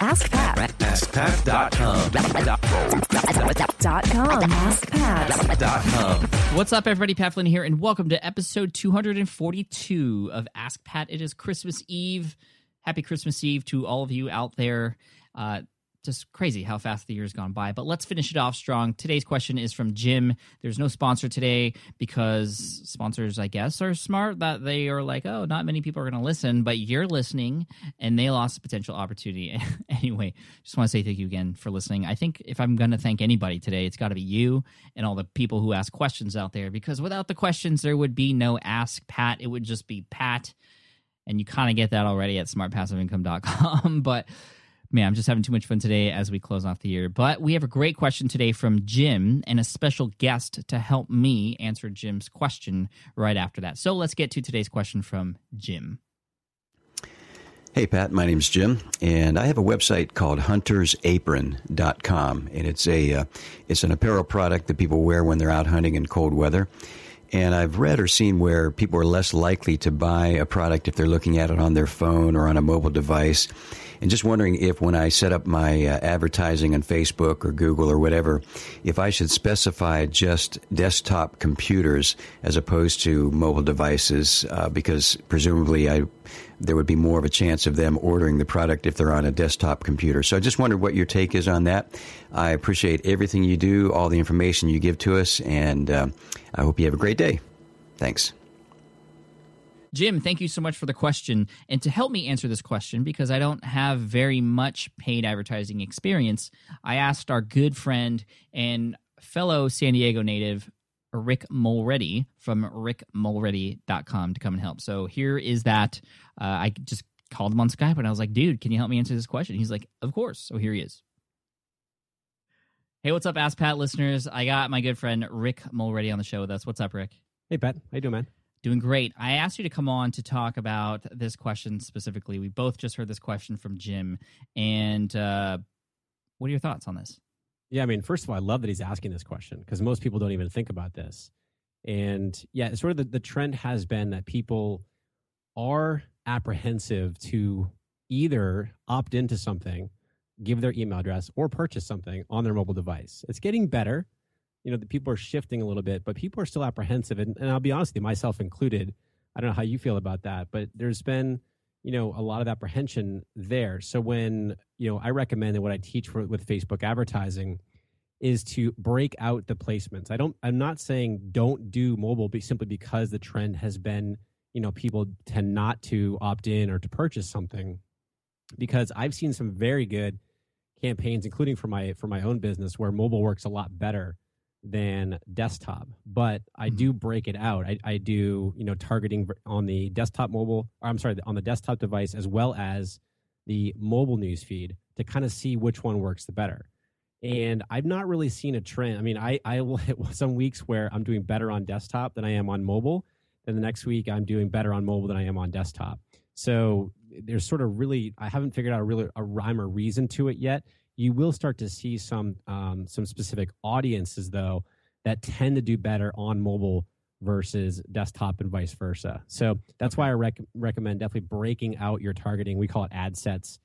Ask, Pat. AskPat.com. Dot com. AskPat. What's up, everybody? Pat Flynn here, and welcome to episode 242 of Ask Pat. It is Christmas Eve. Happy Christmas Eve to all of you out there. Uh, just crazy how fast the year's gone by. But let's finish it off strong. Today's question is from Jim. There's no sponsor today because sponsors, I guess, are smart that they are like, oh, not many people are going to listen, but you're listening, and they lost a potential opportunity. anyway, just want to say thank you again for listening. I think if I'm going to thank anybody today, it's got to be you and all the people who ask questions out there because without the questions, there would be no Ask Pat. It would just be Pat. And you kind of get that already at smartpassiveincome.com. but Man, I'm just having too much fun today as we close off the year. But we have a great question today from Jim and a special guest to help me answer Jim's question right after that. So let's get to today's question from Jim. Hey, Pat, my name's Jim, and I have a website called huntersapron.com, and it's a uh, it's an apparel product that people wear when they're out hunting in cold weather. And I've read or seen where people are less likely to buy a product if they're looking at it on their phone or on a mobile device. And just wondering if when I set up my uh, advertising on Facebook or Google or whatever, if I should specify just desktop computers as opposed to mobile devices, uh, because presumably I there would be more of a chance of them ordering the product if they're on a desktop computer. So I just wondered what your take is on that. I appreciate everything you do, all the information you give to us, and uh, I hope you have a great day. Thanks. Jim, thank you so much for the question. And to help me answer this question, because I don't have very much paid advertising experience, I asked our good friend and fellow San Diego native, Rick Mulready from rickmulready.com to come and help. So here is that. Uh, I just called him on Skype and I was like, dude, can you help me answer this question? He's like, of course. So here he is. Hey, what's up, Ask Pat listeners? I got my good friend Rick Mulready on the show with us. What's up, Rick? Hey, Pat. How you doing, man? Doing great. I asked you to come on to talk about this question specifically. We both just heard this question from Jim. And uh, what are your thoughts on this? Yeah, I mean, first of all, I love that he's asking this question because most people don't even think about this. And yeah, sort of the, the trend has been that people are apprehensive to either opt into something, give their email address, or purchase something on their mobile device. It's getting better. You know, the people are shifting a little bit, but people are still apprehensive. And, and I'll be honest with you, myself included. I don't know how you feel about that, but there's been, you know, a lot of apprehension there. So when, you know, I recommend that what I teach for, with Facebook advertising is to break out the placements. I don't, I'm not saying don't do mobile be simply because the trend has been, you know, people tend not to opt in or to purchase something because I've seen some very good campaigns, including for my, for my own business where mobile works a lot better than desktop, but I Mm-hmm. do break it out. I, I do, you know, targeting on the desktop mobile, or I'm sorry, on the desktop device as well as the mobile news feed to kind of see which one works the better. And I've not really seen a trend. I mean, I, I will hit some weeks where I'm doing better on desktop than I am on mobile. Then the next week I'm doing better on mobile than I am on desktop. So there's sort of really, I haven't figured out a really a rhyme or reason to it yet you will start to see some um, some specific audiences though that tend to do better on mobile versus desktop and vice versa. So that's why I rec- recommend definitely breaking out your targeting. We call it ad sets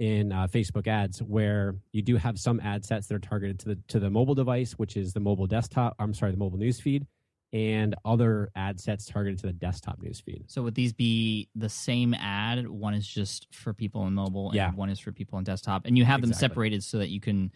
in uh, Facebook ads, where you do have some ad sets that are targeted to the to the mobile device, which is the mobile desktop. I'm sorry, the mobile news feed, and other ad sets targeted to the desktop news feed. So would these be the same ad? One is just for people on mobile, and Yeah. one is for people on desktop, and you have them Exactly. separated so that you can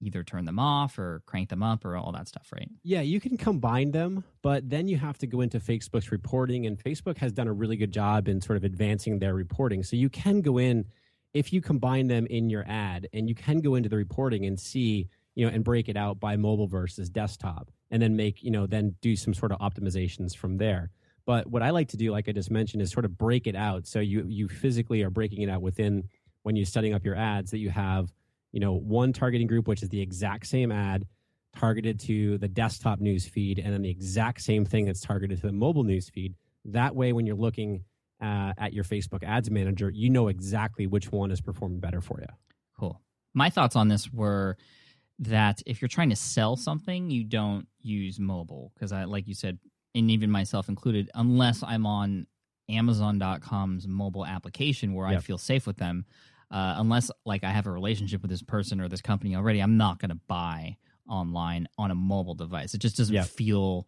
either turn them off or crank them up or all that stuff, right? Yeah, you can combine them, but then you have to go into Facebook's reporting, and Facebook has done a really good job in sort of advancing their reporting. So you can go in if you combine them in your ad, and you can go into the reporting and see, you know, and break it out by mobile versus desktop, and then make, you know, then do some sort of optimizations from there. But what I like to do, like I just mentioned, is sort of break it out. So you you physically are breaking it out within when you're setting up your ads that you have, you know, one targeting group which is the exact same ad targeted to the desktop news feed, and then the exact same thing that's targeted to the mobile news feed. That way, when you're looking uh, at your Facebook Ads Manager, you know exactly which one is performing better for you. Cool. My thoughts on this were that if you're trying to sell something, you don't use mobile because I, like you said, and even myself included, unless I'm on Amazon.com's mobile application where I feel safe with them. Uh, unless like I have a relationship with this person or this company already, I'm not going to buy online on a mobile device. It just doesn't Yep. feel,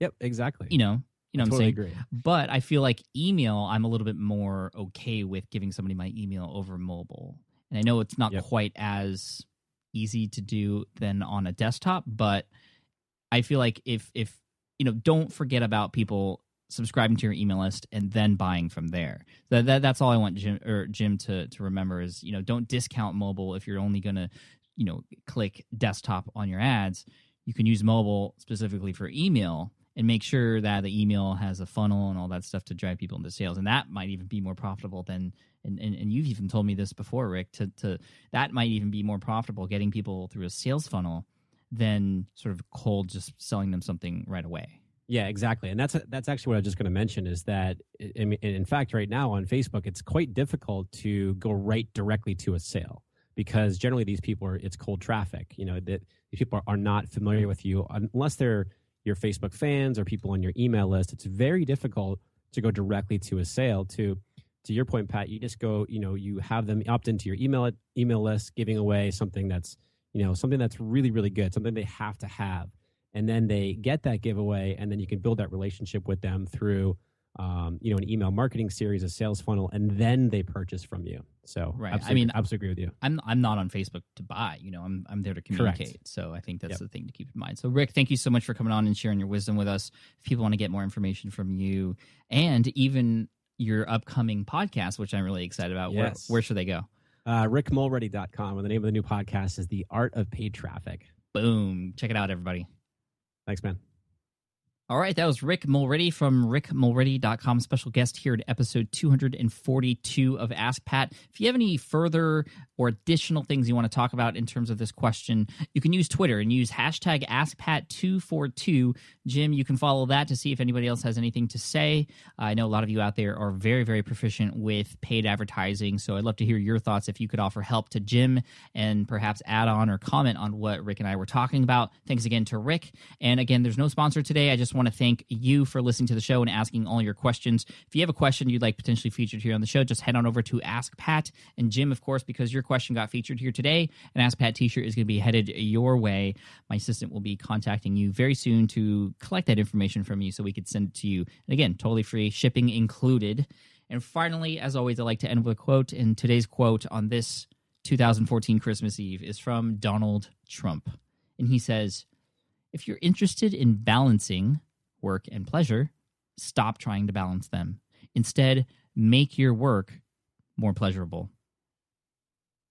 Yep, exactly. you know, you know I what I'm saying. agree. But I feel like email, I'm a little bit more okay with giving somebody my email over mobile. And I know it's not Yep. quite as easy to do than on a desktop, but I feel like if if you know, don't forget about people subscribing to your email list and then buying from there. That, that that's all I want Jim or Jim to to remember is you know don't discount mobile if you're only gonna you know click desktop on your ads. You can use mobile specifically for email and make sure that the email has a funnel and all that stuff to drive people into sales. And that might even be more profitable than and, and, and you've even told me this before, Rick, to, to that might even be more profitable getting people through a sales funnel than sort of cold just selling them something right away. Yeah, exactly, and that's that's actually what I was just going to mention is that I mean, in fact, right now on Facebook, it's quite difficult to go right directly to a sale because generally these people are it's cold traffic. You know that these people are, are not familiar with you unless they're your Facebook fans or people on your email list. It's very difficult to go directly to a sale. To to your point, Pat, you just go. You know, you have them opt into your email email list, giving away something that's you know something that's really really good, something they have to have and then they get that giveaway and then you can build that relationship with them through um, you know an email marketing series a sales funnel and then they purchase from you so Right. I mean, I absolutely agree with you I'm I'm not on Facebook to buy. You know, I'm I'm there to communicate. Correct. So I think that's Yep. the thing to keep in mind. So Rick, thank you so much for coming on and sharing your wisdom with us. If people want to get more information from you and even your upcoming podcast, which I'm really excited about, Yes. where where should they go? uh, rickmulready.com and the name of the new podcast is the art of paid traffic Boom. Check it out, everybody. thanks man All right, that was Rick Mulready from rickmulready.com, special guest here at episode 242 of Ask Pat. If you have any further or additional things you want to talk about in terms of this question, you can use Twitter and use hashtag AskPat242. Jim, you can follow that to see if anybody else has anything to say. I know a lot of you out there are very, very proficient with paid advertising, so I'd love to hear your thoughts if you could offer help to Jim and perhaps add on or comment on what Rick and I were talking about. Thanks again to Rick. And again, there's no sponsor today. I just want to thank you for listening to the show and asking all your questions. If you have a question you'd like potentially featured here on the show, just head on over to Ask Pat. And Jim, of course, because your question got featured here today, an Ask Pat t shirt is going to be headed your way. My assistant will be contacting you very soon to collect that information from you so we could send it to you. And again, totally free, shipping included. And finally, as always, I like to end with a quote. And today's quote on this 2014 Christmas Eve is from Donald Trump. And he says, If you're interested in balancing work and pleasure, stop trying to balance them. Instead, make your work more pleasurable.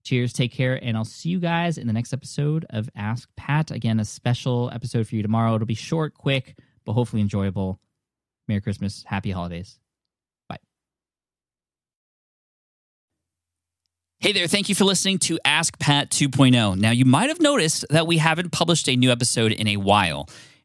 Cheers, take care, and I'll see you guys in the next episode of Ask Pat. Again, a special episode for you tomorrow. It'll be short, quick, but hopefully enjoyable. Merry Christmas, happy holidays. Bye. Hey there, thank you for listening to Ask Pat 2.0. Now, you might have noticed that we haven't published a new episode in a while.